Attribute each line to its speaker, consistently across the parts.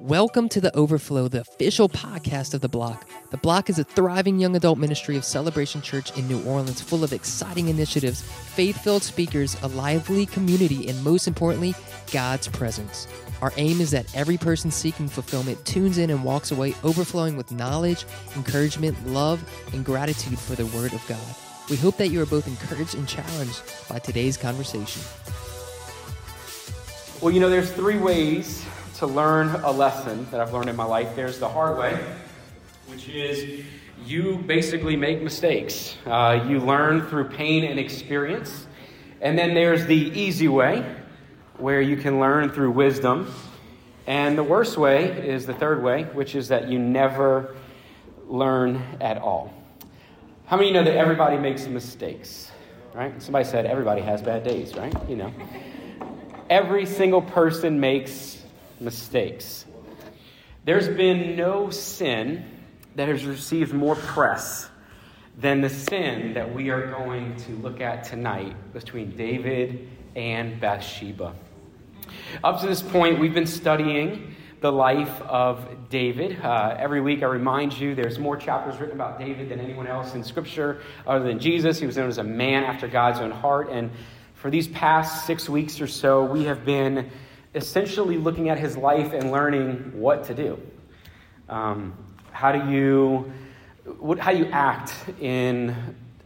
Speaker 1: Welcome to The Overflow, the official podcast of The Bloc. The Bloc is a thriving young adult ministry of Celebration Church in New Orleans, full of exciting initiatives, faith filled speakers, a lively community, and most importantly, God's presence. Our aim is that every person seeking fulfillment tunes in and walks away overflowing with knowledge, encouragement, love, and gratitude for the Word of God. We hope that you are both encouraged and challenged by today's conversation.
Speaker 2: Well, you know, there's three ways to learn a lesson that I've learned in my life. There's the hard way, which is you basically make mistakes. Uh, you learn through pain and experience. And then there's the easy way, where you can learn through wisdom. And the worst way is the third way, which is that you never learn at all. How many know that everybody makes mistakes? Right? Somebody said everybody has bad days, right? You know. Every single person makes mistakes. There's been no sin that has received more press than the sin that we are going to look at tonight between David and Bathsheba. Up to this point, we've been studying the life of David. Uh, every week, I remind you there's more chapters written about David than anyone else in Scripture other than Jesus. He was known as a man after God's own heart. And for these past six weeks or so, we have been essentially looking at his life and learning what to do. Um, how do you what, how you act in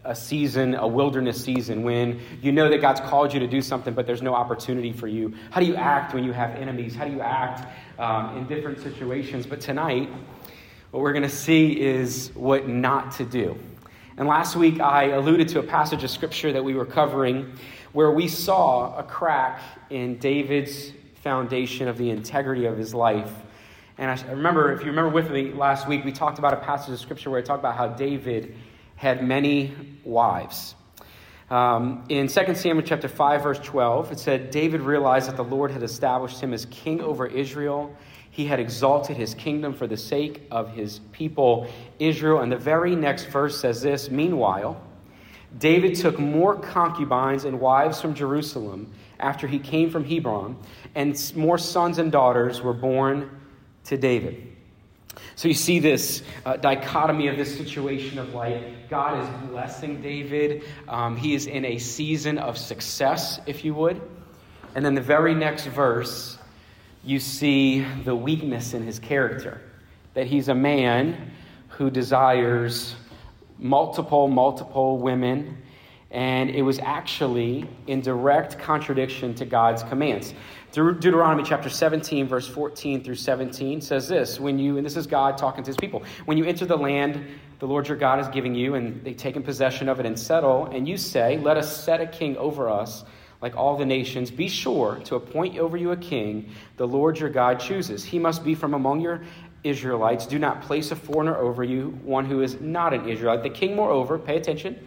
Speaker 2: a season, a wilderness season, when you know that God's called you to do something, but there's no opportunity for you? How do you act when you have enemies? How do you act um, in different situations? But tonight, what we're going to see is what not to do. And last week, I alluded to a passage of scripture that we were covering where we saw a crack in David's foundation of the integrity of his life. And I remember, if you remember with me last week, we talked about a passage of scripture where I talked about how David had many wives. Um, in 2 Samuel chapter 5, verse 12, it said, David realized that the Lord had established him as king over Israel. He had exalted his kingdom for the sake of his people, Israel. And the very next verse says this Meanwhile, David took more concubines and wives from Jerusalem after he came from Hebron, and more sons and daughters were born to David. So you see this uh, dichotomy of this situation of like God is blessing David. Um, he is in a season of success, if you would. And then the very next verse, you see the weakness in his character that he's a man who desires multiple, multiple women and it was actually in direct contradiction to God's commands. Deuteronomy chapter 17, verse 14 through 17 says this When you, and this is God talking to his people, when you enter the land the Lord your God is giving you, and they take in possession of it and settle, and you say, Let us set a king over us like all the nations, be sure to appoint over you a king the Lord your God chooses. He must be from among your Israelites. Do not place a foreigner over you, one who is not an Israelite. The king, moreover, pay attention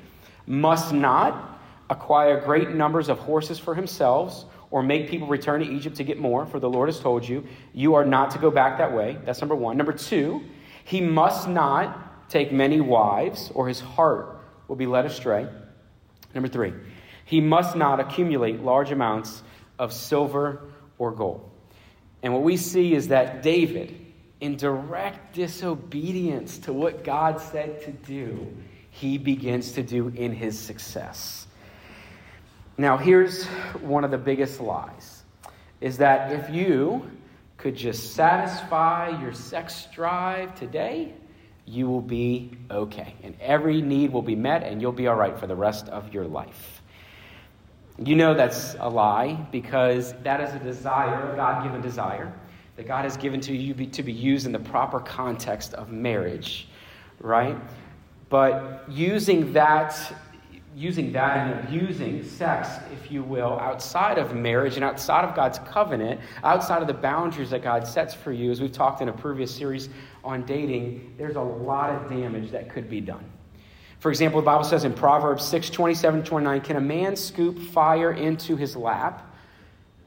Speaker 2: must not acquire great numbers of horses for himself or make people return to Egypt to get more, for the Lord has told you, you are not to go back that way. That's number one. Number two, he must not take many wives, or his heart will be led astray. Number three, he must not accumulate large amounts of silver or gold. And what we see is that David, in direct disobedience to what God said to do, he begins to do in his success. Now, here's one of the biggest lies is that if you could just satisfy your sex drive today, you will be okay. And every need will be met, and you'll be all right for the rest of your life. You know that's a lie because that is a desire, a God given desire, that God has given to you to be used in the proper context of marriage, right? But using that, using that and abusing sex, if you will, outside of marriage and outside of God's covenant, outside of the boundaries that God sets for you, as we've talked in a previous series on dating, there's a lot of damage that could be done. For example, the Bible says in Proverbs 6 27 29, Can a man scoop fire into his lap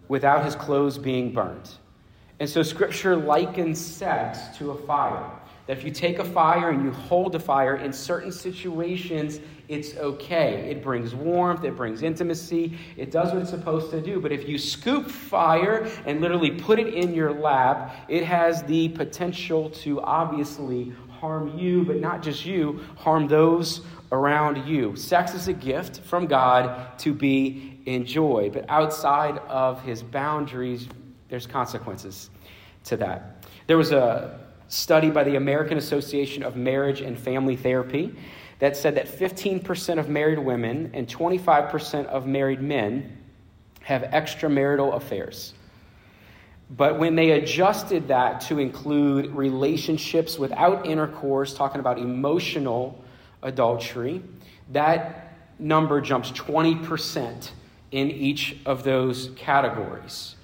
Speaker 2: without his clothes being burnt? And so Scripture likens sex to a fire That if you take a fire and you hold a fire, in certain situations, it's okay. It brings warmth, it brings intimacy, it does what it's supposed to do. But if you scoop fire and literally put it in your lap, it has the potential to obviously harm you, but not just you, harm those around you. Sex is a gift from God to be enjoyed, but outside of his boundaries, there's consequences to that. There was a study by the American Association of Marriage and Family Therapy that said that 15% of married women and 25% of married men have extramarital affairs. But when they adjusted that to include relationships without intercourse, talking about emotional adultery, that number jumps 20% in each of those categories.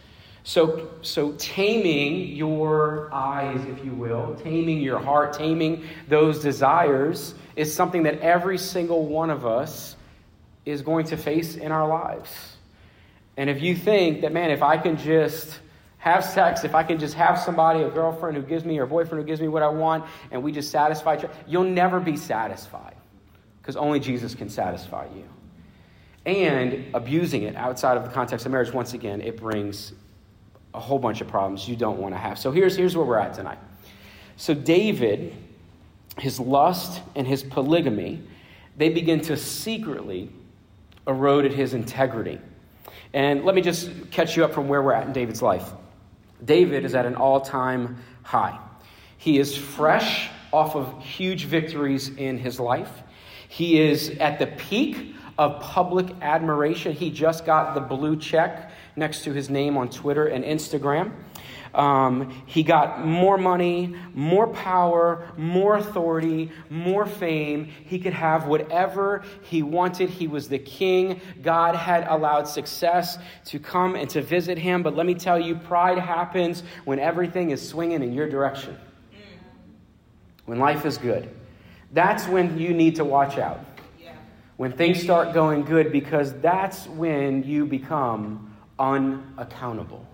Speaker 2: So, so taming your eyes, if you will, taming your heart, taming those desires is something that every single one of us is going to face in our lives. And if you think that, man, if I can just have sex, if I can just have somebody, a girlfriend who gives me or a boyfriend who gives me what I want, and we just satisfy, each other, you'll never be satisfied because only Jesus can satisfy you. And abusing it outside of the context of marriage, once again, it brings a whole bunch of problems you don't want to have. So here's, here's where we're at tonight. So, David, his lust and his polygamy, they begin to secretly erode his integrity. And let me just catch you up from where we're at in David's life. David is at an all time high. He is fresh off of huge victories in his life. He is at the peak of public admiration. He just got the blue check next to his name on Twitter and Instagram. Um, he got more money, more power, more authority, more fame. He could have whatever he wanted. He was the king. God had allowed success to come and to visit him. But let me tell you, pride happens when everything is swinging in your direction, when life is good. That's when you need to watch out. When things start going good, because that's when you become unaccountable.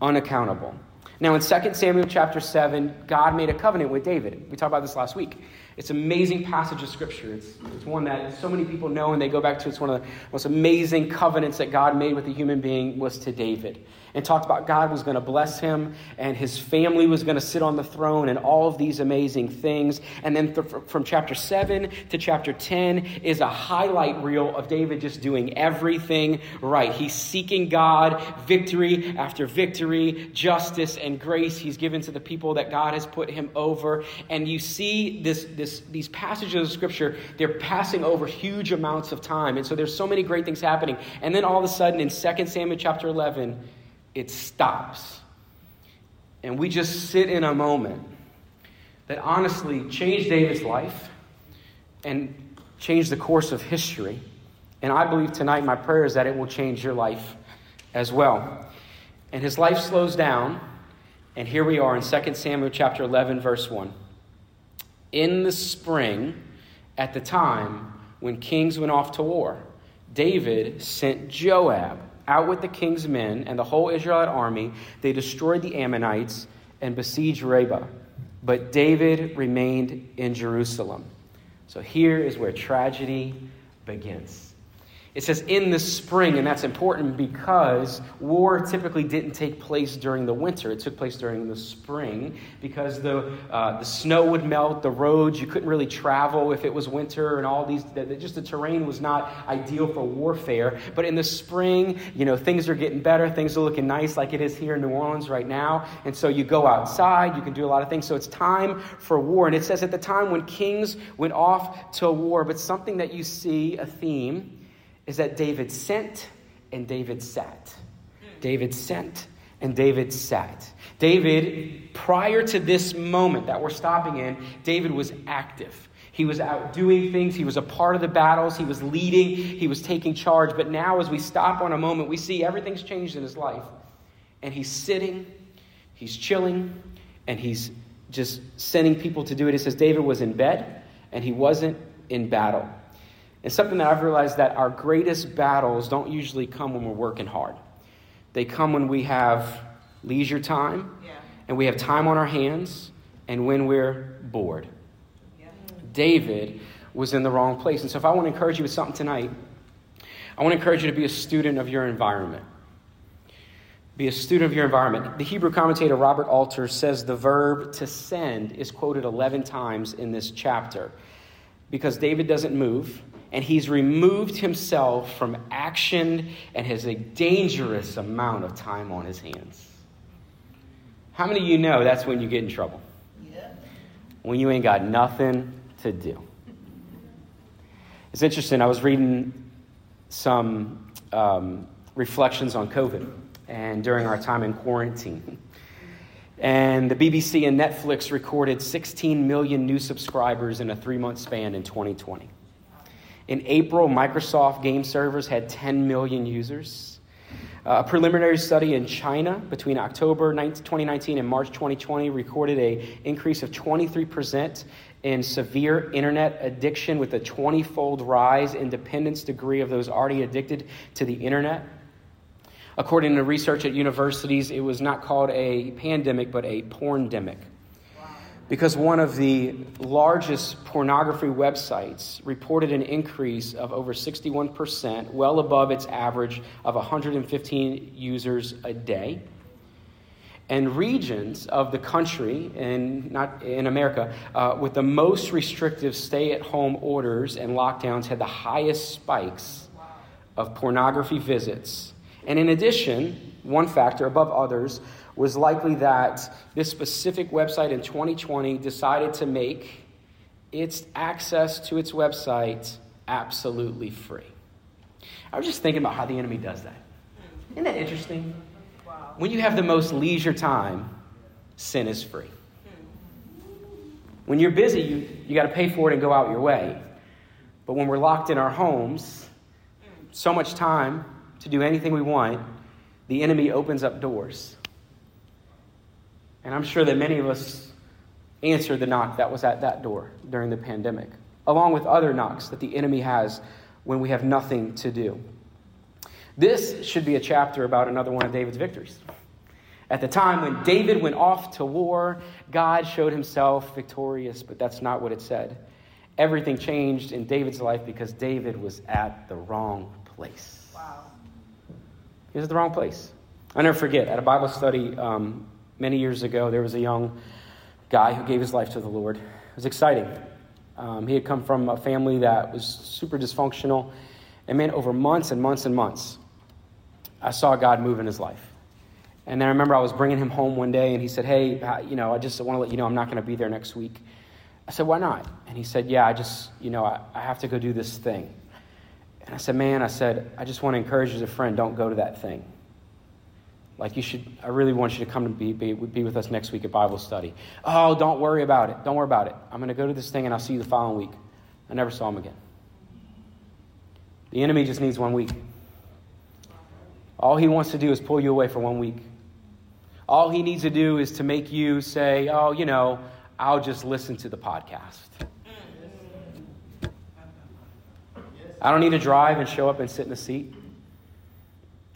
Speaker 2: Unaccountable. Now, in 2 Samuel chapter 7, God made a covenant with David. We talked about this last week. It's an amazing passage of Scripture. It's, it's one that so many people know and they go back to. It's one of the most amazing covenants that God made with a human being was to David and talked about God was going to bless him and his family was going to sit on the throne and all of these amazing things. And then th- from chapter 7 to chapter 10 is a highlight reel of David just doing everything right. He's seeking God, victory after victory, justice and grace he's given to the people that God has put him over. And you see this, this, these passages of scripture, they're passing over huge amounts of time. And so there's so many great things happening. And then all of a sudden in 2 Samuel chapter 11, it stops. And we just sit in a moment that honestly changed David's life and changed the course of history. And I believe tonight, my prayer is that it will change your life as well. And his life slows down. And here we are in 2 Samuel chapter 11, verse 1. In the spring, at the time when kings went off to war, David sent Joab out with the king's men and the whole Israelite army. They destroyed the Ammonites and besieged Rabbah. But David remained in Jerusalem. So here is where tragedy begins. It says in the spring, and that's important because war typically didn't take place during the winter. It took place during the spring because the, uh, the snow would melt, the roads, you couldn't really travel if it was winter, and all these, just the terrain was not ideal for warfare. But in the spring, you know, things are getting better, things are looking nice like it is here in New Orleans right now. And so you go outside, you can do a lot of things. So it's time for war. And it says at the time when kings went off to war, but something that you see, a theme, is that David sent and David sat. David sent and David sat. David, prior to this moment that we're stopping in, David was active. He was out doing things. He was a part of the battles. He was leading. He was taking charge. But now, as we stop on a moment, we see everything's changed in his life. And he's sitting, he's chilling, and he's just sending people to do it. It says David was in bed and he wasn't in battle. It's something that I've realized that our greatest battles don't usually come when we're working hard. They come when we have leisure time yeah. and we have time on our hands and when we're bored. David was in the wrong place. And so, if I want to encourage you with something tonight, I want to encourage you to be a student of your environment. Be a student of your environment. The Hebrew commentator Robert Alter says the verb to send is quoted 11 times in this chapter because David doesn't move and he's removed himself from action and has a dangerous amount of time on his hands. How many of you know that's when you get in trouble? Yeah. When you ain't got nothing to do. It's interesting. I was reading some um, reflections on COVID and during our time in quarantine. And the BBC and Netflix recorded 16 million new subscribers in a three month span in 2020. In April, Microsoft game servers had 10 million users. Uh, a preliminary study in China between October 2019 and March 2020 recorded an increase of 23% in severe internet addiction with a 20 fold rise in dependence degree of those already addicted to the internet. According to research at universities, it was not called a pandemic, but a porndemic because one of the largest pornography websites reported an increase of over 61%, well above its average of 115 users a day. And regions of the country, and not in America, uh, with the most restrictive stay at home orders and lockdowns had the highest spikes of pornography visits. And in addition, one factor above others was likely that this specific website in 2020 decided to make its access to its website absolutely free. I was just thinking about how the enemy does that. Isn't that interesting? Wow. When you have the most leisure time, sin is free. When you're busy, you, you got to pay for it and go out your way. But when we're locked in our homes, so much time to do anything we want, the enemy opens up doors and I'm sure that many of us answered the knock that was at that door during the pandemic, along with other knocks that the enemy has when we have nothing to do. This should be a chapter about another one of David's victories. At the time when David went off to war, God showed himself victorious, but that's not what it said. Everything changed in David's life because David was at the wrong place. Wow. He was at the wrong place. I never forget, at a Bible study um, many years ago, there was a young guy who gave his life to the Lord. It was exciting. Um, he had come from a family that was super dysfunctional. And man, over months and months and months, I saw God move in his life. And then I remember I was bringing him home one day, and he said, Hey, you know, I just want to let you know I'm not going to be there next week. I said, Why not? And he said, Yeah, I just, you know, I, I have to go do this thing. And I said, Man, I said, I just want to encourage you as a friend, don't go to that thing. Like, you should, I really want you to come to be, be, be with us next week at Bible study. Oh, don't worry about it. Don't worry about it. I'm going to go to this thing and I'll see you the following week. I never saw him again. The enemy just needs one week. All he wants to do is pull you away for one week. All he needs to do is to make you say, oh, you know, I'll just listen to the podcast. I don't need to drive and show up and sit in the seat.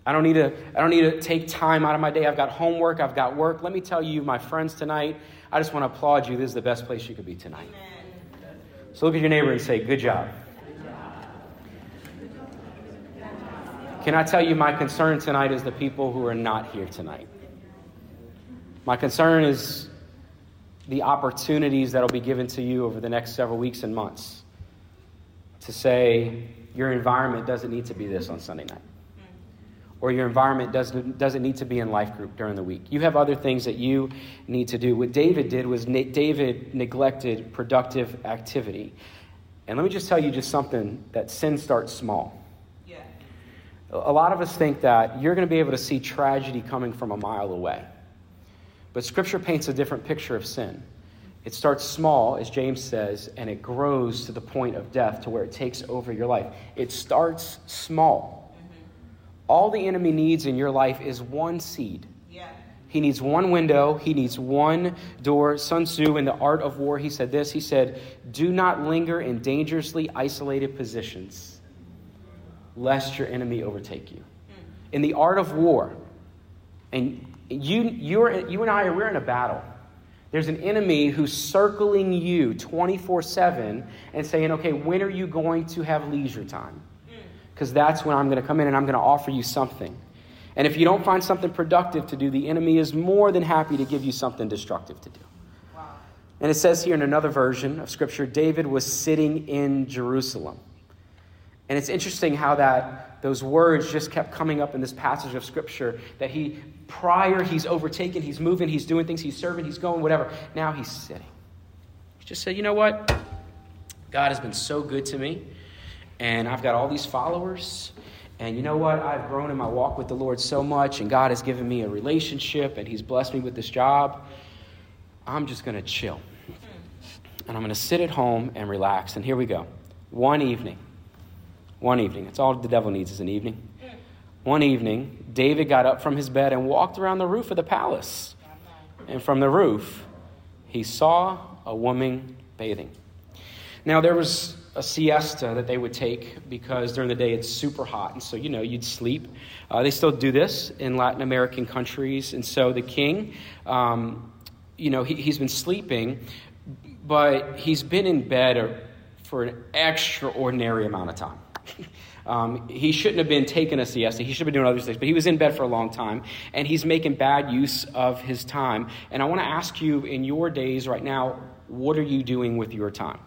Speaker 2: I don't need to I don't need to take time out of my day. I've got homework, I've got work. Let me tell you, my friends tonight, I just want to applaud you. This is the best place you could be tonight. Amen. So look at your neighbor and say, "Good job." Can I tell you my concern tonight is the people who are not here tonight. My concern is the opportunities that will be given to you over the next several weeks and months to say your environment doesn't need to be this on Sunday night or your environment doesn't, doesn't need to be in life group during the week. You have other things that you need to do. What David did was David neglected productive activity. And let me just tell you just something that sin starts small. Yeah. A lot of us think that you're going to be able to see tragedy coming from a mile away. But Scripture paints a different picture of sin. It starts small, as James says, and it grows to the point of death to where it takes over your life. It starts small. All the enemy needs in your life is one seed. Yeah. He needs one window. He needs one door. Sun Tzu, in The Art of War, he said this. He said, Do not linger in dangerously isolated positions, lest your enemy overtake you. Hmm. In the art of war, and you, you're, you and I, we're in a battle. There's an enemy who's circling you 24 7 and saying, okay, when are you going to have leisure time? Because that's when I'm going to come in and I'm going to offer you something. And if you don't find something productive to do, the enemy is more than happy to give you something destructive to do. And it says here in another version of Scripture David was sitting in Jerusalem. And it's interesting how that those words just kept coming up in this passage of Scripture that he, prior, he's overtaken, he's moving, he's doing things, he's serving, he's going, whatever. Now he's sitting. He just said, you know what? God has been so good to me, and I've got all these followers. And you know what? I've grown in my walk with the Lord so much, and God has given me a relationship, and He's blessed me with this job. I'm just going to chill. And I'm going to sit at home and relax. And here we go. One evening, one evening. It's all the devil needs is an evening. One evening, David got up from his bed and walked around the roof of the palace. And from the roof, he saw a woman bathing. Now, there was a siesta that they would take because during the day it's super hot. And so, you know, you'd sleep. Uh, they still do this in Latin American countries. And so the king, um, you know, he, he's been sleeping, but he's been in bed for an extraordinary amount of time. Um, he shouldn't have been taking a siesta. He should have been doing other things, but he was in bed for a long time, and he's making bad use of his time. And I want to ask you in your days right now, what are you doing with your time?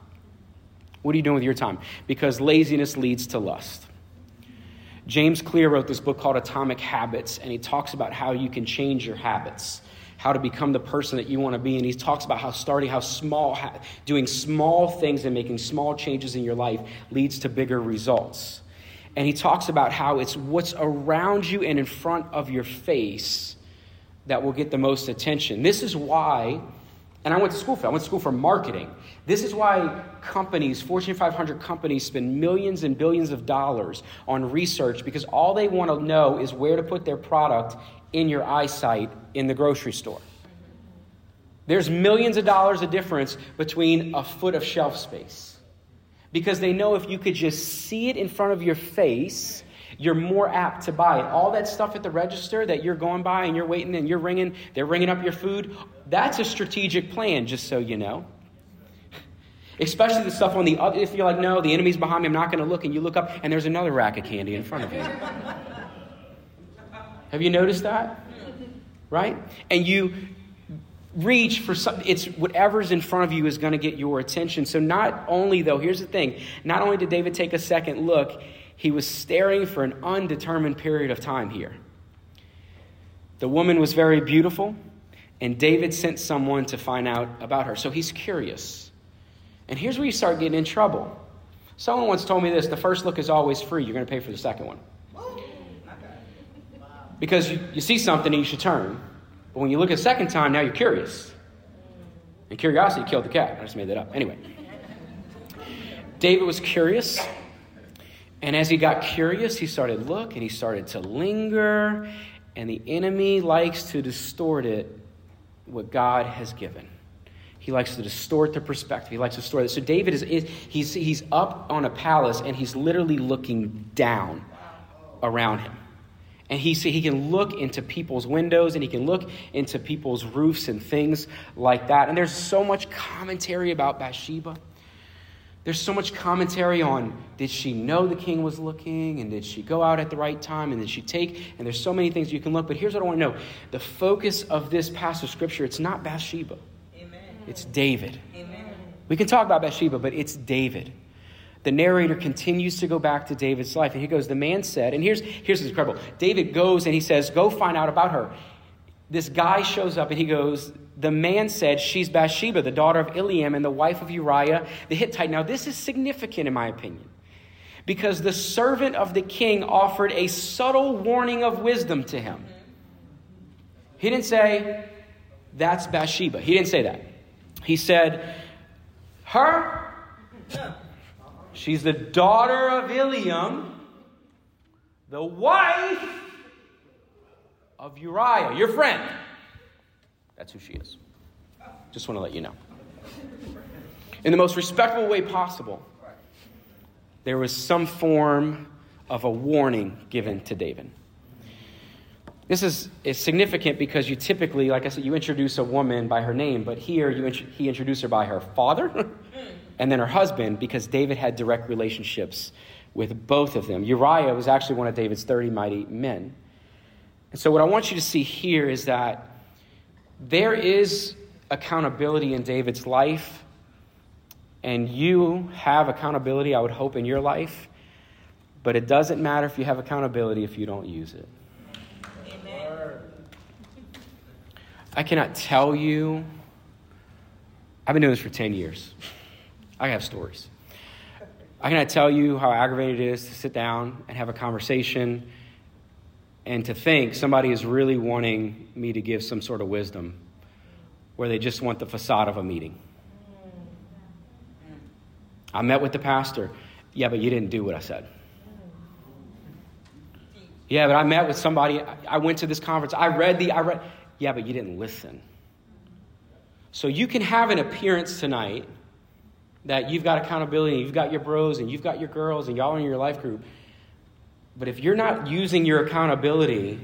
Speaker 2: What are you doing with your time? Because laziness leads to lust. James Clear wrote this book called Atomic Habits, and he talks about how you can change your habits how to become the person that you want to be. And he talks about how starting, how small, doing small things and making small changes in your life leads to bigger results. And he talks about how it's what's around you and in front of your face that will get the most attention. This is why, and I went to school for, I went to school for marketing. This is why companies, Fortune 500 companies, spend millions and billions of dollars on research because all they want to know is where to put their product in your eyesight in the grocery store. There's millions of dollars of difference between a foot of shelf space. Because they know if you could just see it in front of your face, you're more apt to buy it. All that stuff at the register that you're going by and you're waiting and you're ringing, they're ringing up your food, that's a strategic plan, just so you know. Especially the stuff on the other, if you're like, no, the enemy's behind me, I'm not going to look, and you look up and there's another rack of candy in front of you. Have you noticed that? Right? And you reach for some, it's whatever's in front of you is going to get your attention. So, not only, though, here's the thing not only did David take a second look, he was staring for an undetermined period of time here. The woman was very beautiful, and David sent someone to find out about her. So he's curious. And here's where you start getting in trouble. Someone once told me this the first look is always free, you're going to pay for the second one. Because you, you see something and you should turn. But when you look a second time, now you're curious. And curiosity killed the cat. I just made that up. Anyway. David was curious. And as he got curious, he started look and he started to linger. And the enemy likes to distort it, what God has given. He likes to distort the perspective. He likes to distort it. So David is, he's, he's up on a palace and he's literally looking down around him. And he, he can look into people's windows and he can look into people's roofs and things like that. And there's so much commentary about Bathsheba. There's so much commentary on did she know the king was looking and did she go out at the right time and did she take and there's so many things you can look but here's what I want to know the focus of this passage of scripture it's not Bathsheba Amen. it's David Amen. we can talk about Bathsheba but it's David the narrator continues to go back to David's life. And he goes, The man said, and here's, here's what's incredible. David goes and he says, Go find out about her. This guy shows up and he goes, The man said, She's Bathsheba, the daughter of Eliam and the wife of Uriah the Hittite. Now, this is significant in my opinion because the servant of the king offered a subtle warning of wisdom to him. He didn't say, That's Bathsheba. He didn't say that. He said, Her She's the daughter of Eliam, the wife of Uriah, your friend. That's who she is. Just want to let you know. In the most respectful way possible, there was some form of a warning given to David. This is, is significant because you typically, like I said, you introduce a woman by her name, but here you, he introduced her by her father and then her husband because David had direct relationships with both of them. Uriah was actually one of David's 30 mighty men. And so, what I want you to see here is that there is accountability in David's life, and you have accountability, I would hope, in your life, but it doesn't matter if you have accountability if you don't use it. Amen. I cannot tell you. I've been doing this for 10 years. I have stories. I cannot tell you how aggravated it is to sit down and have a conversation and to think somebody is really wanting me to give some sort of wisdom where they just want the facade of a meeting. I met with the pastor. Yeah, but you didn't do what I said. Yeah, but I met with somebody. I went to this conference. I read the. I read. Yeah, but you didn't listen. So you can have an appearance tonight that you've got accountability, and you've got your bros, and you've got your girls, and y'all are in your life group. But if you're not using your accountability,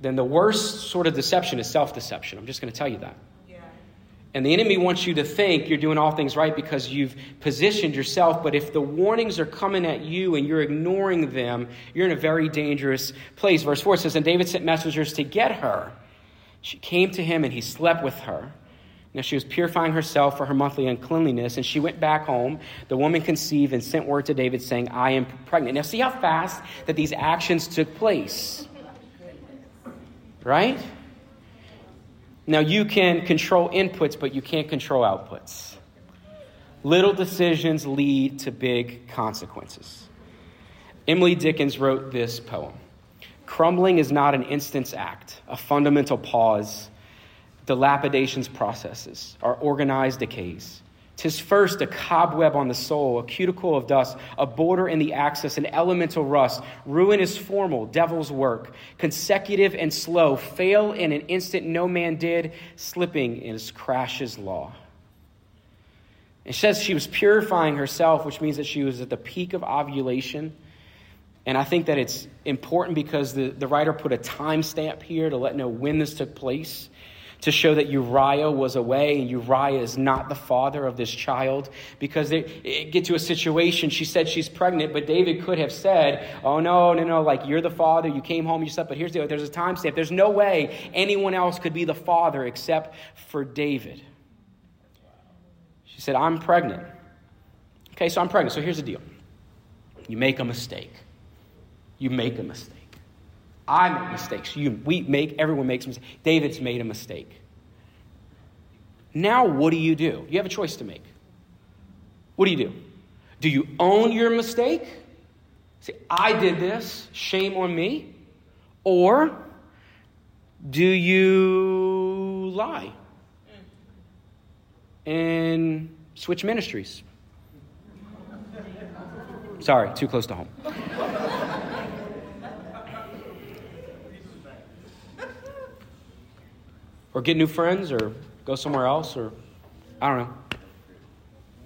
Speaker 2: then the worst sort of deception is self deception. I'm just going to tell you that. And the enemy wants you to think you're doing all things right because you've positioned yourself. But if the warnings are coming at you and you're ignoring them, you're in a very dangerous place. Verse 4 says, And David sent messengers to get her. She came to him and he slept with her. Now she was purifying herself for her monthly uncleanliness, and she went back home. The woman conceived and sent word to David saying, I am pregnant. Now see how fast that these actions took place. Right? Now, you can control inputs, but you can't control outputs. Little decisions lead to big consequences. Emily Dickinson wrote this poem Crumbling is not an instance act, a fundamental pause. Dilapidation's processes are organized decays. Tis first a cobweb on the soul, a cuticle of dust, a border in the axis, an elemental rust. Ruin is formal, devil's work, consecutive and slow, fail in an instant no man did, slipping is crash's law. It says she was purifying herself, which means that she was at the peak of ovulation. And I think that it's important because the, the writer put a timestamp here to let know when this took place to show that Uriah was away and Uriah is not the father of this child. Because they, get to a situation she said she's pregnant but David could have said oh no no no like you're the father you came home you slept but here's the there's a time stamp. There's no way anyone else could be the father except for David. She said I'm pregnant. Okay so I'm pregnant. So here's the deal. You make a mistake. You make a mistake I make mistakes. You, we make, everyone makes mistakes. David's made a mistake. Now, what do you do? You have a choice to make. What do you do? Do you own your mistake? Say, I did this, shame on me? Or do you lie and switch ministries? Sorry, too close to home. Or get new friends or go somewhere else or I don't know.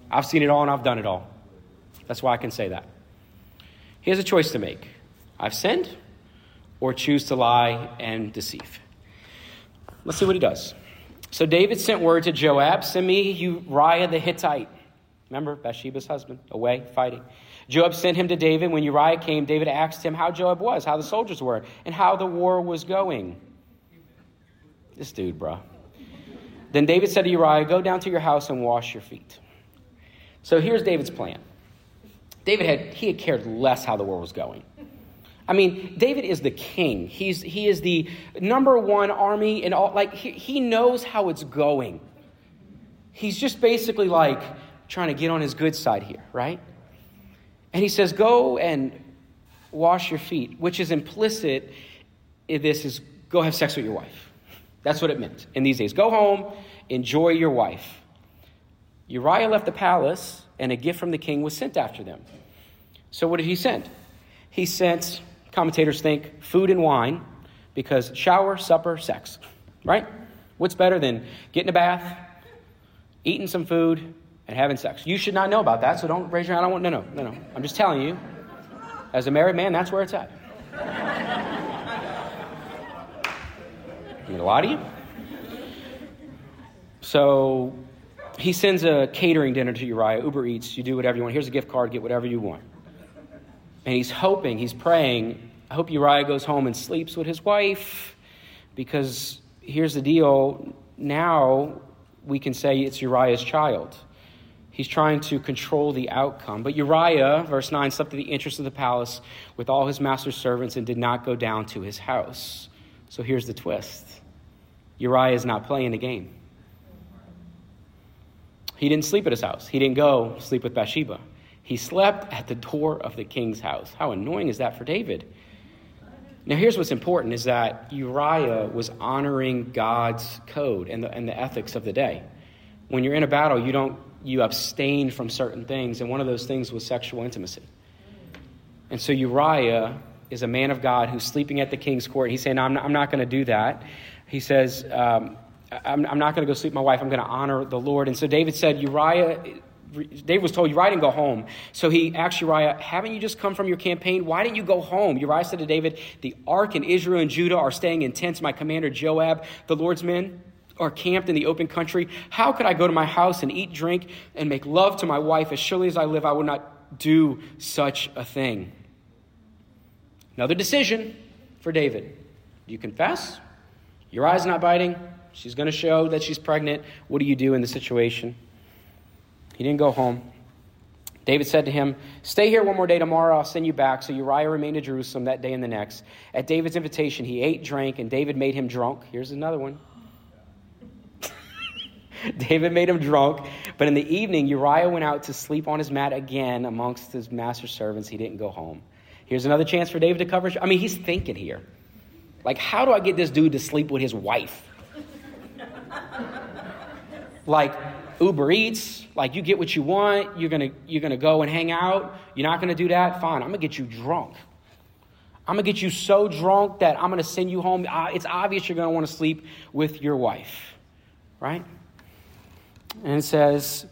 Speaker 2: I've seen it all and I've done it all. That's why I can say that. He has a choice to make. I've sinned or choose to lie and deceive. Let's see what he does. So David sent word to Joab, send me Uriah the Hittite. Remember, Bathsheba's husband, away fighting. Joab sent him to David. When Uriah came, David asked him how Joab was, how the soldiers were, and how the war was going. This dude, bro. Then David said to Uriah, Go down to your house and wash your feet. So here's David's plan. David had he had cared less how the war was going. I mean, David is the king. He's he is the number one army and all like he, he knows how it's going. He's just basically like trying to get on his good side here, right? And he says, Go and wash your feet, which is implicit in this is go have sex with your wife. That's what it meant in these days. Go home, enjoy your wife. Uriah left the palace, and a gift from the king was sent after them. So, what did he send? He sent, commentators think, food and wine, because shower, supper, sex, right? What's better than getting a bath, eating some food, and having sex? You should not know about that, so don't raise your hand. I want, no, no, no, no. I'm just telling you, as a married man, that's where it's at. Going to lie to you. So he sends a catering dinner to Uriah, Uber Eats. You do whatever you want. Here's a gift card, get whatever you want. And he's hoping, he's praying, I hope Uriah goes home and sleeps with his wife because here's the deal now we can say it's Uriah's child. He's trying to control the outcome. But Uriah, verse 9, slept at the entrance of the palace with all his master's servants and did not go down to his house. So here's the twist Uriah is not playing the game. He didn't sleep at his house, he didn't go sleep with Bathsheba. He slept at the door of the king's house. How annoying is that for David? Now, here's what's important is that Uriah was honoring God's code and the, and the ethics of the day. When you're in a battle, you don't you abstain from certain things, and one of those things was sexual intimacy. And so Uriah is a man of God who's sleeping at the king's court. He's saying, I'm not, I'm not going to do that. He says, um, I'm, I'm not going to go sleep with my wife. I'm going to honor the Lord. And so David said, Uriah David was told, Uriah didn't go home. So he asked Uriah, Haven't you just come from your campaign? Why didn't you go home? Uriah said to David, The ark and Israel and Judah are staying in tents. My commander Joab, the Lord's men, are camped in the open country. How could I go to my house and eat, drink, and make love to my wife? As surely as I live, I will not do such a thing. Another decision for David. Do you confess? Uriah's not biting. She's going to show that she's pregnant. What do you do in the situation? He didn't go home. David said to him, Stay here one more day. Tomorrow I'll send you back. So Uriah remained in Jerusalem that day and the next. At David's invitation, he ate, drank, and David made him drunk. Here's another one. David made him drunk. But in the evening, Uriah went out to sleep on his mat again amongst his master's servants. He didn't go home. Here's another chance for David to cover. I mean, he's thinking here. Like, how do I get this dude to sleep with his wife? like, Uber Eats, like you get what you want, you're gonna you're gonna go and hang out. You're not gonna do that. Fine, I'm gonna get you drunk. I'm gonna get you so drunk that I'm gonna send you home. It's obvious you're gonna want to sleep with your wife, right? And it says,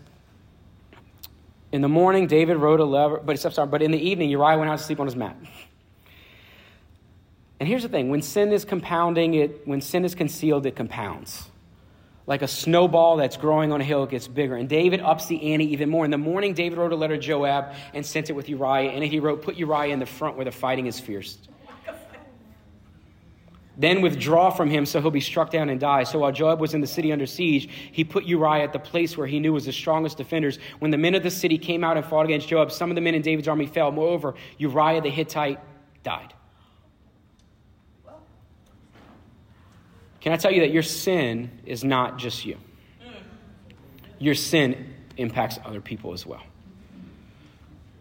Speaker 2: in the morning, David wrote a letter, but sorry, but in the evening, Uriah went out to sleep on his mat. And here's the thing: when sin is compounding, it when sin is concealed, it compounds like a snowball that's growing on a hill, it gets bigger. And David ups the ante even more. In the morning, David wrote a letter to Joab and sent it with Uriah. And he wrote, Put Uriah in the front where the fighting is fierce. Then withdraw from him so he'll be struck down and die. So while Joab was in the city under siege, he put Uriah at the place where he knew was the strongest defenders. When the men of the city came out and fought against Joab, some of the men in David's army fell. Moreover, Uriah the Hittite died. Can I tell you that your sin is not just you? Your sin impacts other people as well.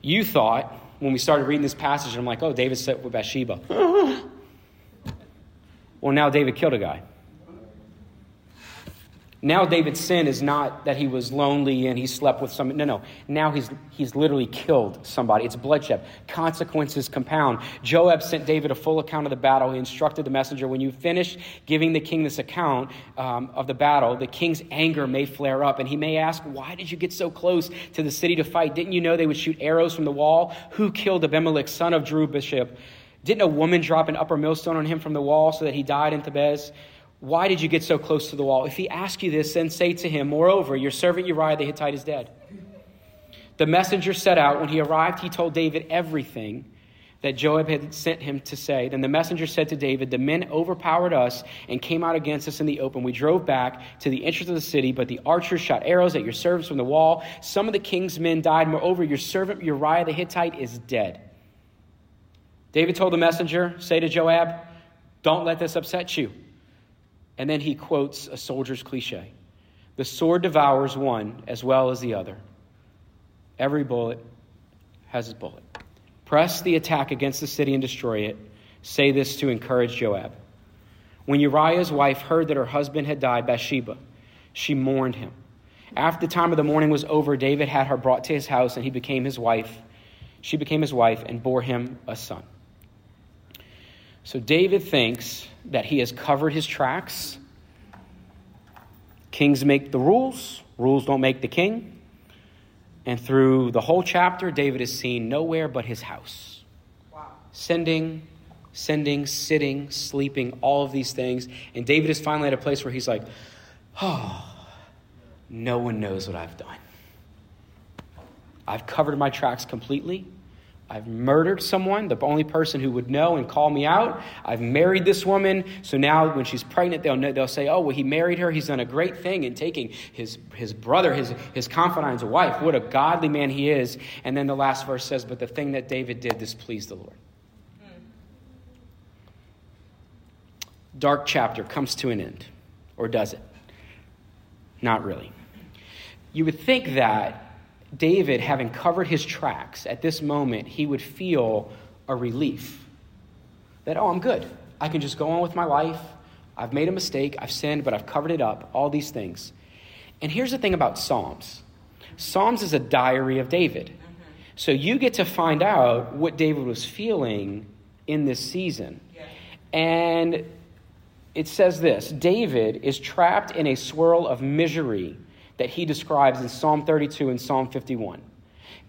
Speaker 2: You thought, when we started reading this passage, I'm like, oh, David slept with Bathsheba. well, now David killed a guy. Now David's sin is not that he was lonely and he slept with some. No, no. Now he's, he's literally killed somebody. It's bloodshed. Consequences compound. Joab sent David a full account of the battle. He instructed the messenger, when you finish giving the king this account um, of the battle, the king's anger may flare up and he may ask, why did you get so close to the city to fight? Didn't you know they would shoot arrows from the wall? Who killed Abimelech, son of Jerubbaal? Didn't a woman drop an upper millstone on him from the wall so that he died in Thebez? Why did you get so close to the wall? If he asks you this, then say to him, Moreover, your servant Uriah the Hittite is dead. The messenger set out. When he arrived, he told David everything that Joab had sent him to say. Then the messenger said to David, The men overpowered us and came out against us in the open. We drove back to the entrance of the city, but the archers shot arrows at your servants from the wall. Some of the king's men died. Moreover, your servant Uriah the Hittite is dead. David told the messenger, Say to Joab, Don't let this upset you. And then he quotes a soldier's cliche The sword devours one as well as the other. Every bullet has its bullet. Press the attack against the city and destroy it. Say this to encourage Joab. When Uriah's wife heard that her husband had died, Bathsheba, she mourned him. After the time of the mourning was over, David had her brought to his house, and he became his wife. She became his wife and bore him a son. So David thinks that he has covered his tracks. Kings make the rules, rules don't make the king. And through the whole chapter, David is seen nowhere but his house. Wow. Sending, sending, sitting, sleeping, all of these things. And David is finally at a place where he's like, oh, no one knows what I've done. I've covered my tracks completely. I've murdered someone, the only person who would know and call me out. I've married this woman, so now when she's pregnant, they'll, know, they'll say, Oh, well, he married her. He's done a great thing in taking his, his brother, his, his confidant's wife. What a godly man he is. And then the last verse says, But the thing that David did displeased the Lord. Dark chapter comes to an end, or does it? Not really. You would think that David, having covered his tracks, at this moment, he would feel a relief. That, oh, I'm good. I can just go on with my life. I've made a mistake. I've sinned, but I've covered it up. All these things. And here's the thing about Psalms Psalms is a diary of David. Mm-hmm. So you get to find out what David was feeling in this season. And it says this David is trapped in a swirl of misery that he describes in Psalm 32 and Psalm 51.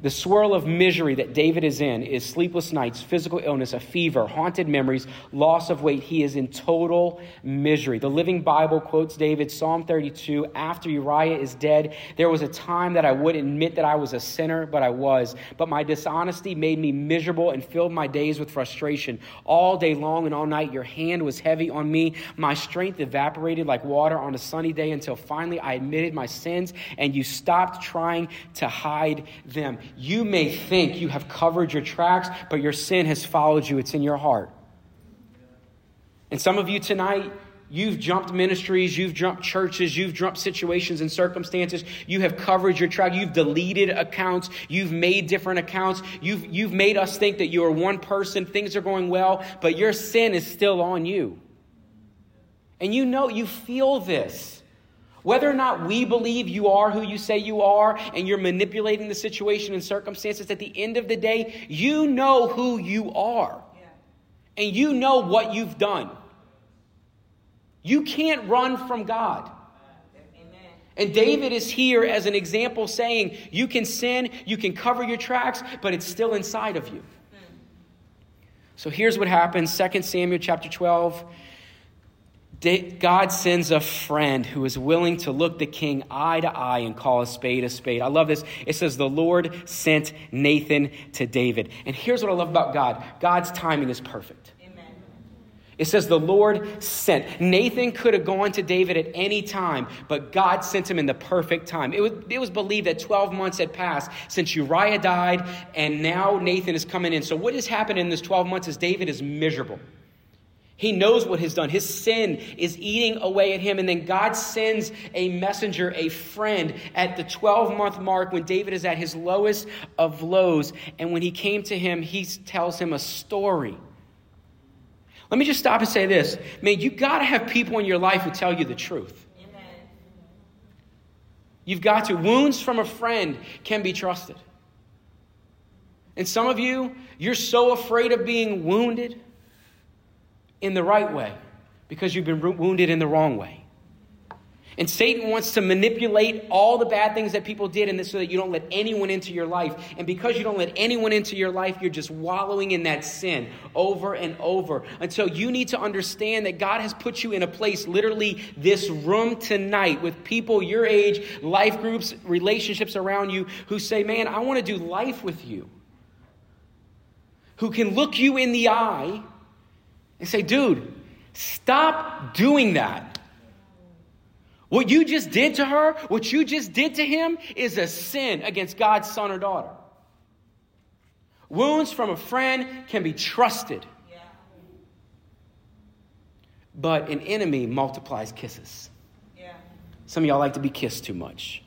Speaker 2: The swirl of misery that David is in is sleepless nights, physical illness, a fever, haunted memories, loss of weight. He is in total misery. The Living Bible quotes David, Psalm 32 After Uriah is dead, there was a time that I would admit that I was a sinner, but I was. But my dishonesty made me miserable and filled my days with frustration. All day long and all night, your hand was heavy on me. My strength evaporated like water on a sunny day until finally I admitted my sins and you stopped trying to hide them. You may think you have covered your tracks, but your sin has followed you. It's in your heart. And some of you tonight, You've jumped ministries, you've jumped churches, you've jumped situations and circumstances. You have covered your track, you've deleted accounts, you've made different accounts. You've, you've made us think that you are one person, things are going well, but your sin is still on you. And you know, you feel this. Whether or not we believe you are who you say you are and you're manipulating the situation and circumstances, at the end of the day, you know who you are. And you know what you've done. You can't run from God. And David is here as an example saying, you can sin, you can cover your tracks, but it's still inside of you. Hmm. So here's what happens 2 Samuel chapter 12 God sends a friend who is willing to look the king eye to eye and call a spade a spade. I love this. It says, The Lord sent Nathan to David. And here's what I love about God God's timing is perfect. It says the Lord sent. Nathan could have gone to David at any time, but God sent him in the perfect time. It was, it was believed that 12 months had passed since Uriah died, and now Nathan is coming in. So, what has happened in this 12 months is David is miserable. He knows what he's done. His sin is eating away at him. And then God sends a messenger, a friend, at the 12 month mark when David is at his lowest of lows. And when he came to him, he tells him a story. Let me just stop and say this. Man, you got to have people in your life who tell you the truth. Amen. You've got to. Wounds from a friend can be trusted. And some of you, you're so afraid of being wounded in the right way because you've been wounded in the wrong way. And Satan wants to manipulate all the bad things that people did in this so that you don't let anyone into your life. And because you don't let anyone into your life, you're just wallowing in that sin over and over. Until you need to understand that God has put you in a place, literally this room tonight, with people your age, life groups, relationships around you who say, Man, I want to do life with you. Who can look you in the eye and say, dude, stop doing that. What you just did to her, what you just did to him, is a sin against God's son or daughter. Wounds from a friend can be trusted. But an enemy multiplies kisses. Some of y'all like to be kissed too much.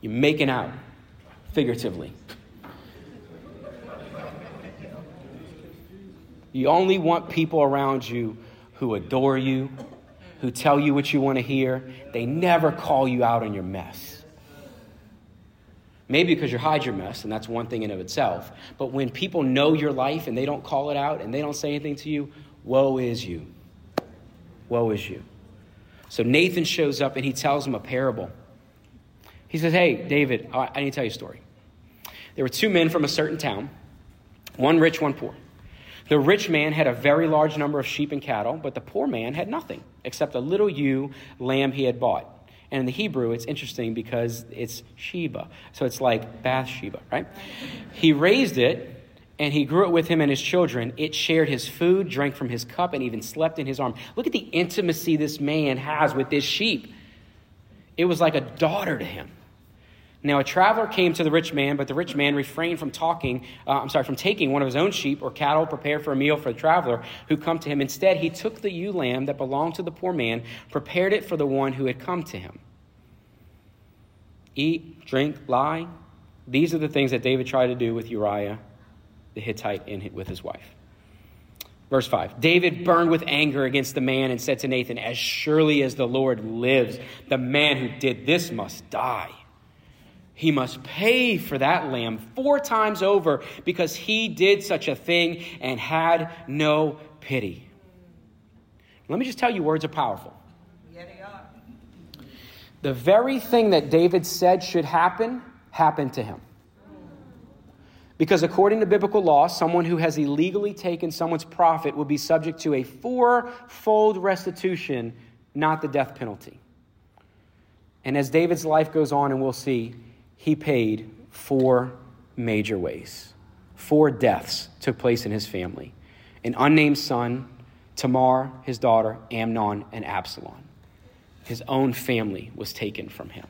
Speaker 2: You're making out, figuratively. You only want people around you who adore you, who tell you what you want to hear. They never call you out on your mess. Maybe because you hide your mess, and that's one thing in of itself. But when people know your life and they don't call it out and they don't say anything to you, woe is you. Woe is you. So Nathan shows up and he tells him a parable. He says, Hey, David, I need to tell you a story. There were two men from a certain town, one rich, one poor. The rich man had a very large number of sheep and cattle, but the poor man had nothing except a little ewe lamb he had bought. And in the Hebrew, it's interesting because it's Sheba. So it's like Bathsheba, right? He raised it and he grew it with him and his children. It shared his food, drank from his cup, and even slept in his arm. Look at the intimacy this man has with this sheep. It was like a daughter to him. Now, a traveler came to the rich man, but the rich man refrained from talking, uh, I'm sorry, from taking one of his own sheep or cattle prepared for a meal for the traveler who come to him. Instead, he took the ewe lamb that belonged to the poor man, prepared it for the one who had come to him. Eat, drink, lie. These are the things that David tried to do with Uriah the Hittite in, with his wife. Verse 5 David burned with anger against the man and said to Nathan, As surely as the Lord lives, the man who did this must die he must pay for that lamb four times over because he did such a thing and had no pity. Let me just tell you, words are powerful. The very thing that David said should happen happened to him. Because according to biblical law, someone who has illegally taken someone's profit will be subject to a fourfold restitution, not the death penalty. And as David's life goes on, and we'll see, he paid four major ways. Four deaths took place in his family an unnamed son, Tamar, his daughter, Amnon, and Absalom. His own family was taken from him.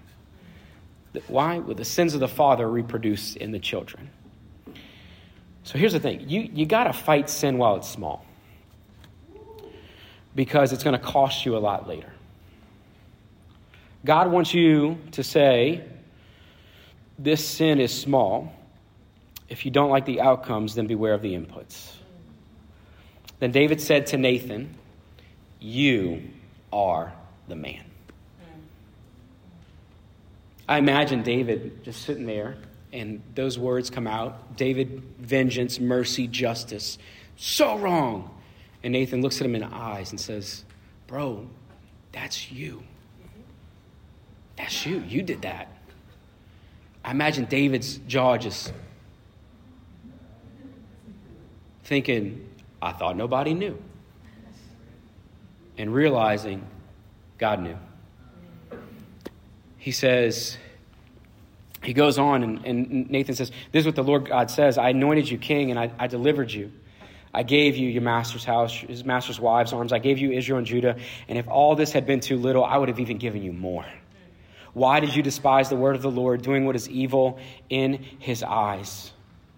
Speaker 2: Why? Well, the sins of the father reproduce in the children. So here's the thing you, you got to fight sin while it's small because it's going to cost you a lot later. God wants you to say, this sin is small. If you don't like the outcomes, then beware of the inputs. Then David said to Nathan, You are the man. I imagine David just sitting there and those words come out David, vengeance, mercy, justice. So wrong. And Nathan looks at him in the eyes and says, Bro, that's you. That's you. You did that. I imagine David's jaw just thinking, I thought nobody knew. And realizing God knew. He says, he goes on, and, and, Nathan says, This is what the Lord God says I anointed you king, and I, I delivered you. I gave you your master's house, his master's wives' arms. I gave you Israel and Judah. And if all this had been too little, I would have even given you more. Why did you despise the word of the Lord, doing what is evil in his eyes?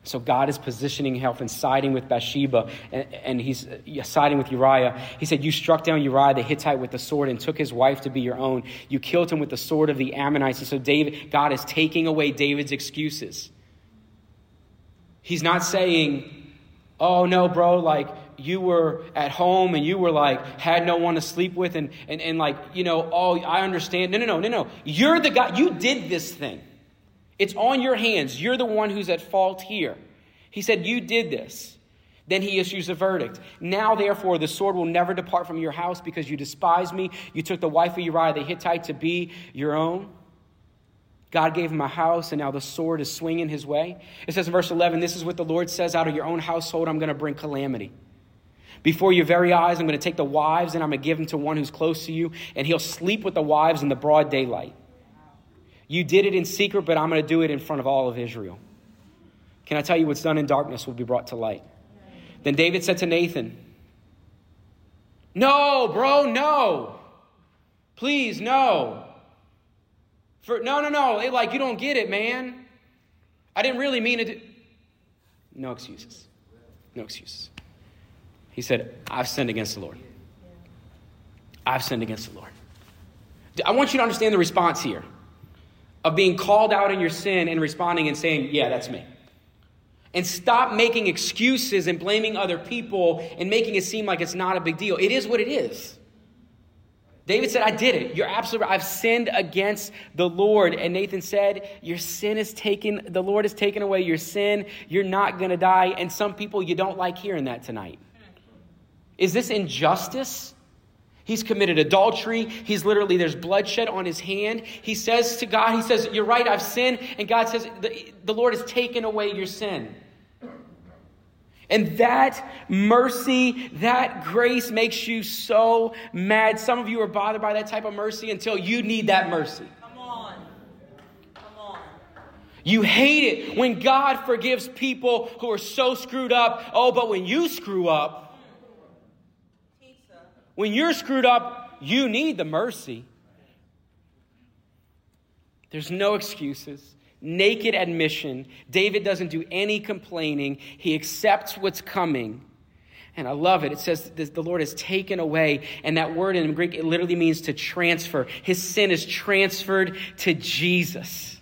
Speaker 2: So God is positioning himself and siding with Bathsheba, and, and he's siding with Uriah. He said, You struck down Uriah the Hittite with the sword and took his wife to be your own. You killed him with the sword of the Ammonites. And so David, God is taking away David's excuses. He's not saying, Oh no, bro, like you were at home and you were like, had no one to sleep with, and, and, and like, you know, oh, I understand. No, no, no, no, no. You're the guy, you did this thing. It's on your hands. You're the one who's at fault here. He said, You did this. Then he issues a verdict. Now, therefore, the sword will never depart from your house because you despise me. You took the wife of Uriah the Hittite to be your own. God gave him a house, and now the sword is swinging his way. It says in verse 11, This is what the Lord says out of your own household, I'm going to bring calamity. Before your very eyes, I'm going to take the wives and I'm going to give them to one who's close to you, and he'll sleep with the wives in the broad daylight. You did it in secret, but I'm going to do it in front of all of Israel. Can I tell you what's done in darkness will be brought to light? Then David said to Nathan, No, bro, no. Please, no. For, no, no, no. like, you don't get it, man. I didn't really mean it. No excuses. No excuses. He said, I've sinned against the Lord. I've sinned against the Lord. I want you to understand the response here of being called out in your sin and responding and saying, Yeah, that's me. And stop making excuses and blaming other people and making it seem like it's not a big deal. It is what it is. David said, I did it. You're absolutely right. I've sinned against the Lord. And Nathan said, Your sin is taken, the Lord has taken away your sin. You're not going to die. And some people, you don't like hearing that tonight. Is this injustice? He's committed adultery. He's literally, there's bloodshed on his hand. He says to God, He says, You're right, I've sinned. And God says, The, the Lord has taken away your sin. And that mercy, that grace makes you so mad. Some of you are bothered by that type of mercy until you need that mercy.
Speaker 3: Come on. Come on.
Speaker 2: You hate it when God forgives people who are so screwed up. Oh, but when you screw up. When you're screwed up, you need the mercy. There's no excuses. Naked admission. David doesn't do any complaining, he accepts what's coming. And I love it. It says the Lord has taken away, and that word in Greek, it literally means to transfer. His sin is transferred to Jesus.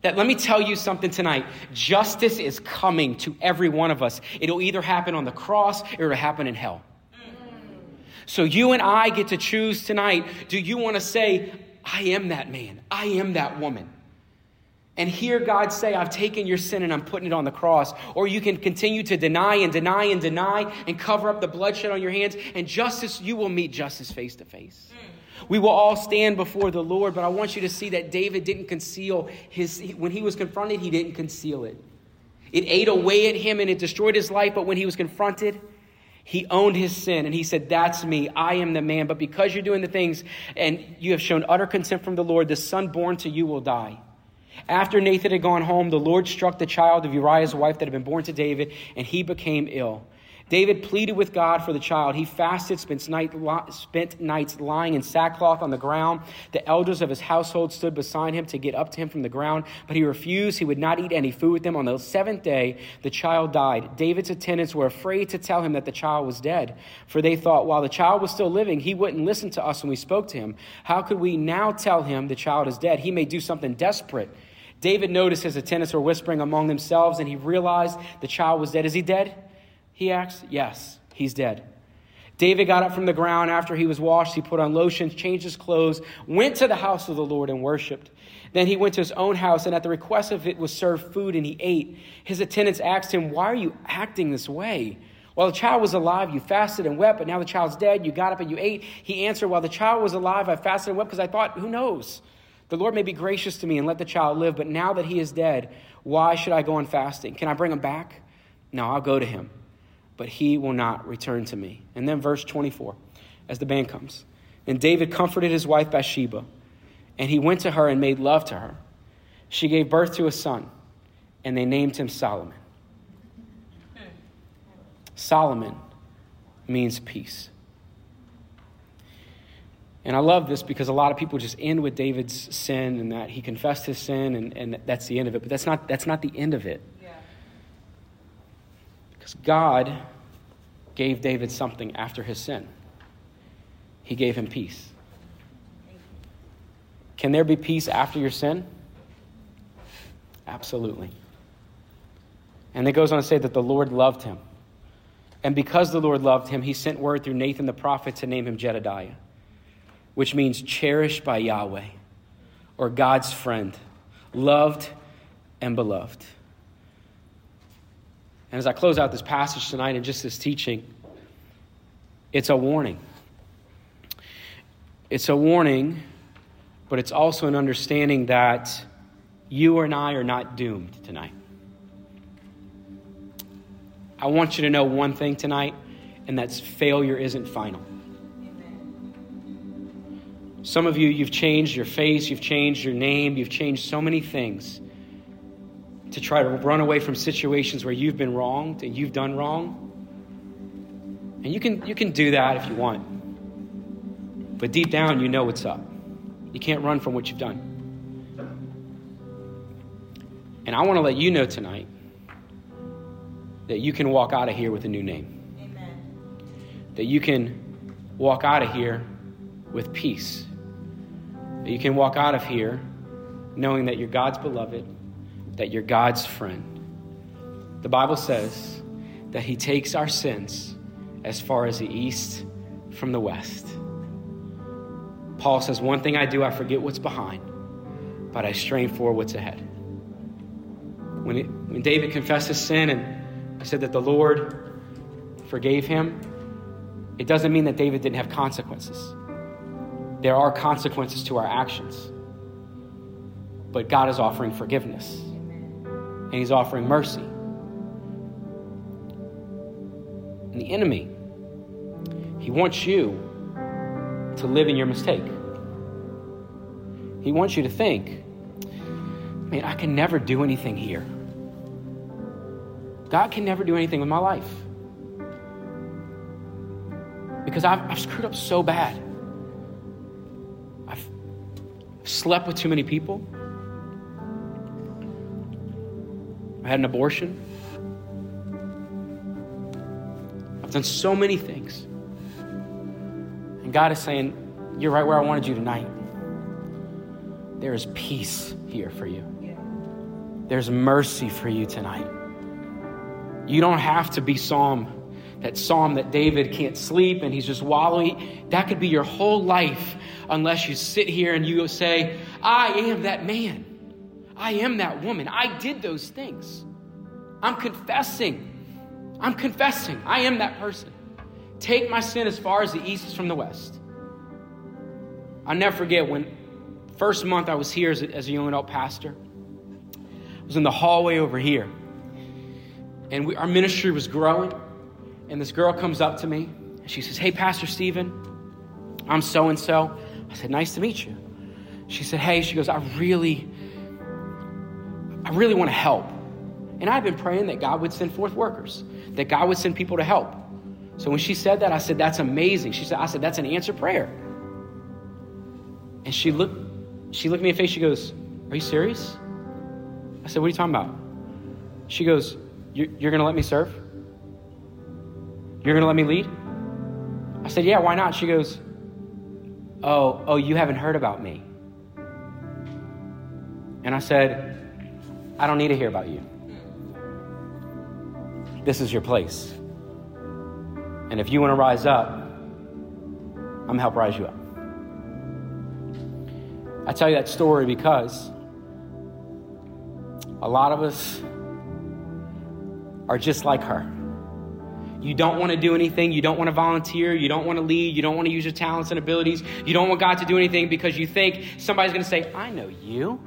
Speaker 2: That let me tell you something tonight. Justice is coming to every one of us. It'll either happen on the cross or it'll happen in hell. So you and I get to choose tonight. Do you want to say, I am that man, I am that woman? And hear God say, I've taken your sin and I'm putting it on the cross. Or you can continue to deny and deny and deny and cover up the bloodshed on your hands. And justice, you will meet justice face to face. We will all stand before the Lord, but I want you to see that David didn't conceal his, when he was confronted, he didn't conceal it. It ate away at him and it destroyed his life, but when he was confronted, he owned his sin and he said, That's me. I am the man. But because you're doing the things and you have shown utter contempt from the Lord, the son born to you will die. After Nathan had gone home, the Lord struck the child of Uriah's wife that had been born to David, and he became ill. David pleaded with God for the child. He fasted, spent, night, spent nights lying in sackcloth on the ground. The elders of his household stood beside him to get up to him from the ground, but he refused. He would not eat any food with them. On the seventh day, the child died. David's attendants were afraid to tell him that the child was dead, for they thought while the child was still living, he wouldn't listen to us when we spoke to him. How could we now tell him the child is dead? He may do something desperate. David noticed his attendants were whispering among themselves, and he realized the child was dead. Is he dead? He asked. Yes, he's dead. David got up from the ground after he was washed. He put on lotions, changed his clothes, went to the house of the Lord, and worshiped. Then he went to his own house, and at the request of it was served food, and he ate. His attendants asked him, Why are you acting this way? While the child was alive, you fasted and wept, but now the child's dead. You got up and you ate. He answered, While the child was alive, I fasted and wept because I thought, Who knows? The Lord may be gracious to me and let the child live, but now that he is dead, why should I go on fasting? Can I bring him back? No, I'll go to him, but he will not return to me. And then verse 24, as the band comes. And David comforted his wife Bathsheba, and he went to her and made love to her. She gave birth to a son, and they named him Solomon. Solomon means peace. And I love this because a lot of people just end with David's sin and that he confessed his sin and, and that's the end of it. But that's not, that's not the end of it. Because God gave David something after his sin. He gave him peace. Can there be peace after your sin? Absolutely. And it goes on to say that the Lord loved him. And because the Lord loved him, he sent word through Nathan the prophet to name him Jedediah which means cherished by Yahweh or God's friend, loved and beloved. And as I close out this passage tonight and just this teaching, it's a warning. It's a warning, but it's also an understanding that you and I are not doomed tonight. I want you to know one thing tonight, and that's failure isn't final. Some of you, you've changed your face, you've changed your name, you've changed so many things to try to run away from situations where you've been wronged and you've done wrong. And you can, you can do that if you want. But deep down, you know what's up. You can't run from what you've done. And I want to let you know tonight that you can walk out of here with a new name.
Speaker 3: Amen.
Speaker 2: That you can walk out of here with peace that you can walk out of here knowing that you're God's beloved, that you're God's friend. The Bible says that He takes our sins as far as the east from the west. Paul says, One thing I do, I forget what's behind, but I strain for what's ahead. When, it, when David confessed his sin and said that the Lord forgave him, it doesn't mean that David didn't have consequences there are consequences to our actions. But God is offering forgiveness, and He's offering mercy. And the enemy, he wants you to live in your mistake. He wants you to think, man, I can never do anything here. God can never do anything with my life. Because I've, I've screwed up so bad. I've slept with too many people. I had an abortion. I've done so many things. And God is saying, You're right where I wanted you tonight. There is peace here for you, there's mercy for you tonight. You don't have to be Psalm, that Psalm that David can't sleep and he's just wallowing. That could be your whole life unless you sit here and you say, I am that man. I am that woman. I did those things. I'm confessing. I'm confessing. I am that person. Take my sin as far as the east is from the west. I'll never forget when first month I was here as a, as a young adult pastor. I was in the hallway over here. And we, our ministry was growing. And this girl comes up to me and she says, Hey, Pastor Stephen, I'm so and so. I said, Nice to meet you. She said, Hey, she goes, I really, I really want to help. And I've been praying that God would send forth workers, that God would send people to help. So when she said that, I said, That's amazing. She said, I said, That's an answered prayer. And she looked, she looked me in the face, she goes, Are you serious? I said, What are you talking about? She goes, You're, you're gonna let me serve? You're gonna let me lead? I said, Yeah, why not? She goes, Oh, oh, you haven't heard about me. And I said, I don't need to hear about you. This is your place. And if you want to rise up, I'm going to help rise you up. I tell you that story because a lot of us are just like her. You don't want to do anything. You don't want to volunteer. You don't want to lead. You don't want to use your talents and abilities. You don't want God to do anything because you think somebody's going to say, I know you.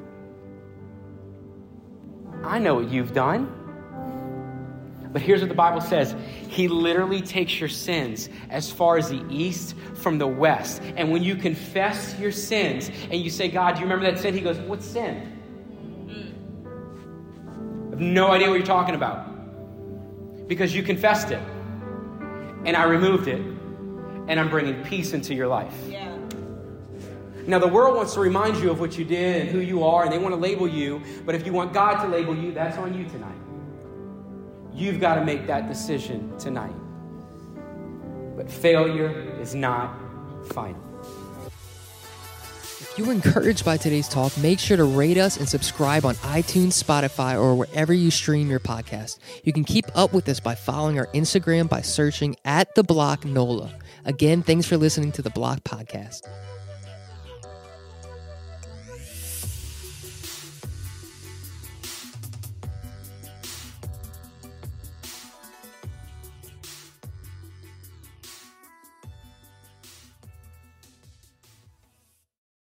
Speaker 2: I know what you've done. But here's what the Bible says He literally takes your sins as far as the east from the west. And when you confess your sins and you say, God, do you remember that sin? He goes, What sin? I have no idea what you're talking about. Because you confessed it. And I removed it. And I'm bringing peace into your life.
Speaker 3: Yeah.
Speaker 2: Now, the world wants to remind you of what you did and who you are, and they want to label you. But if you want God to label you, that's on you tonight. You've got to make that decision tonight. But failure is not final.
Speaker 1: If you were encouraged by today's talk, make sure to rate us and subscribe on iTunes, Spotify, or wherever you stream your podcast. You can keep up with us by following our Instagram by searching at the Bloc NOLA. Again, thanks for listening to the Bloc Podcast.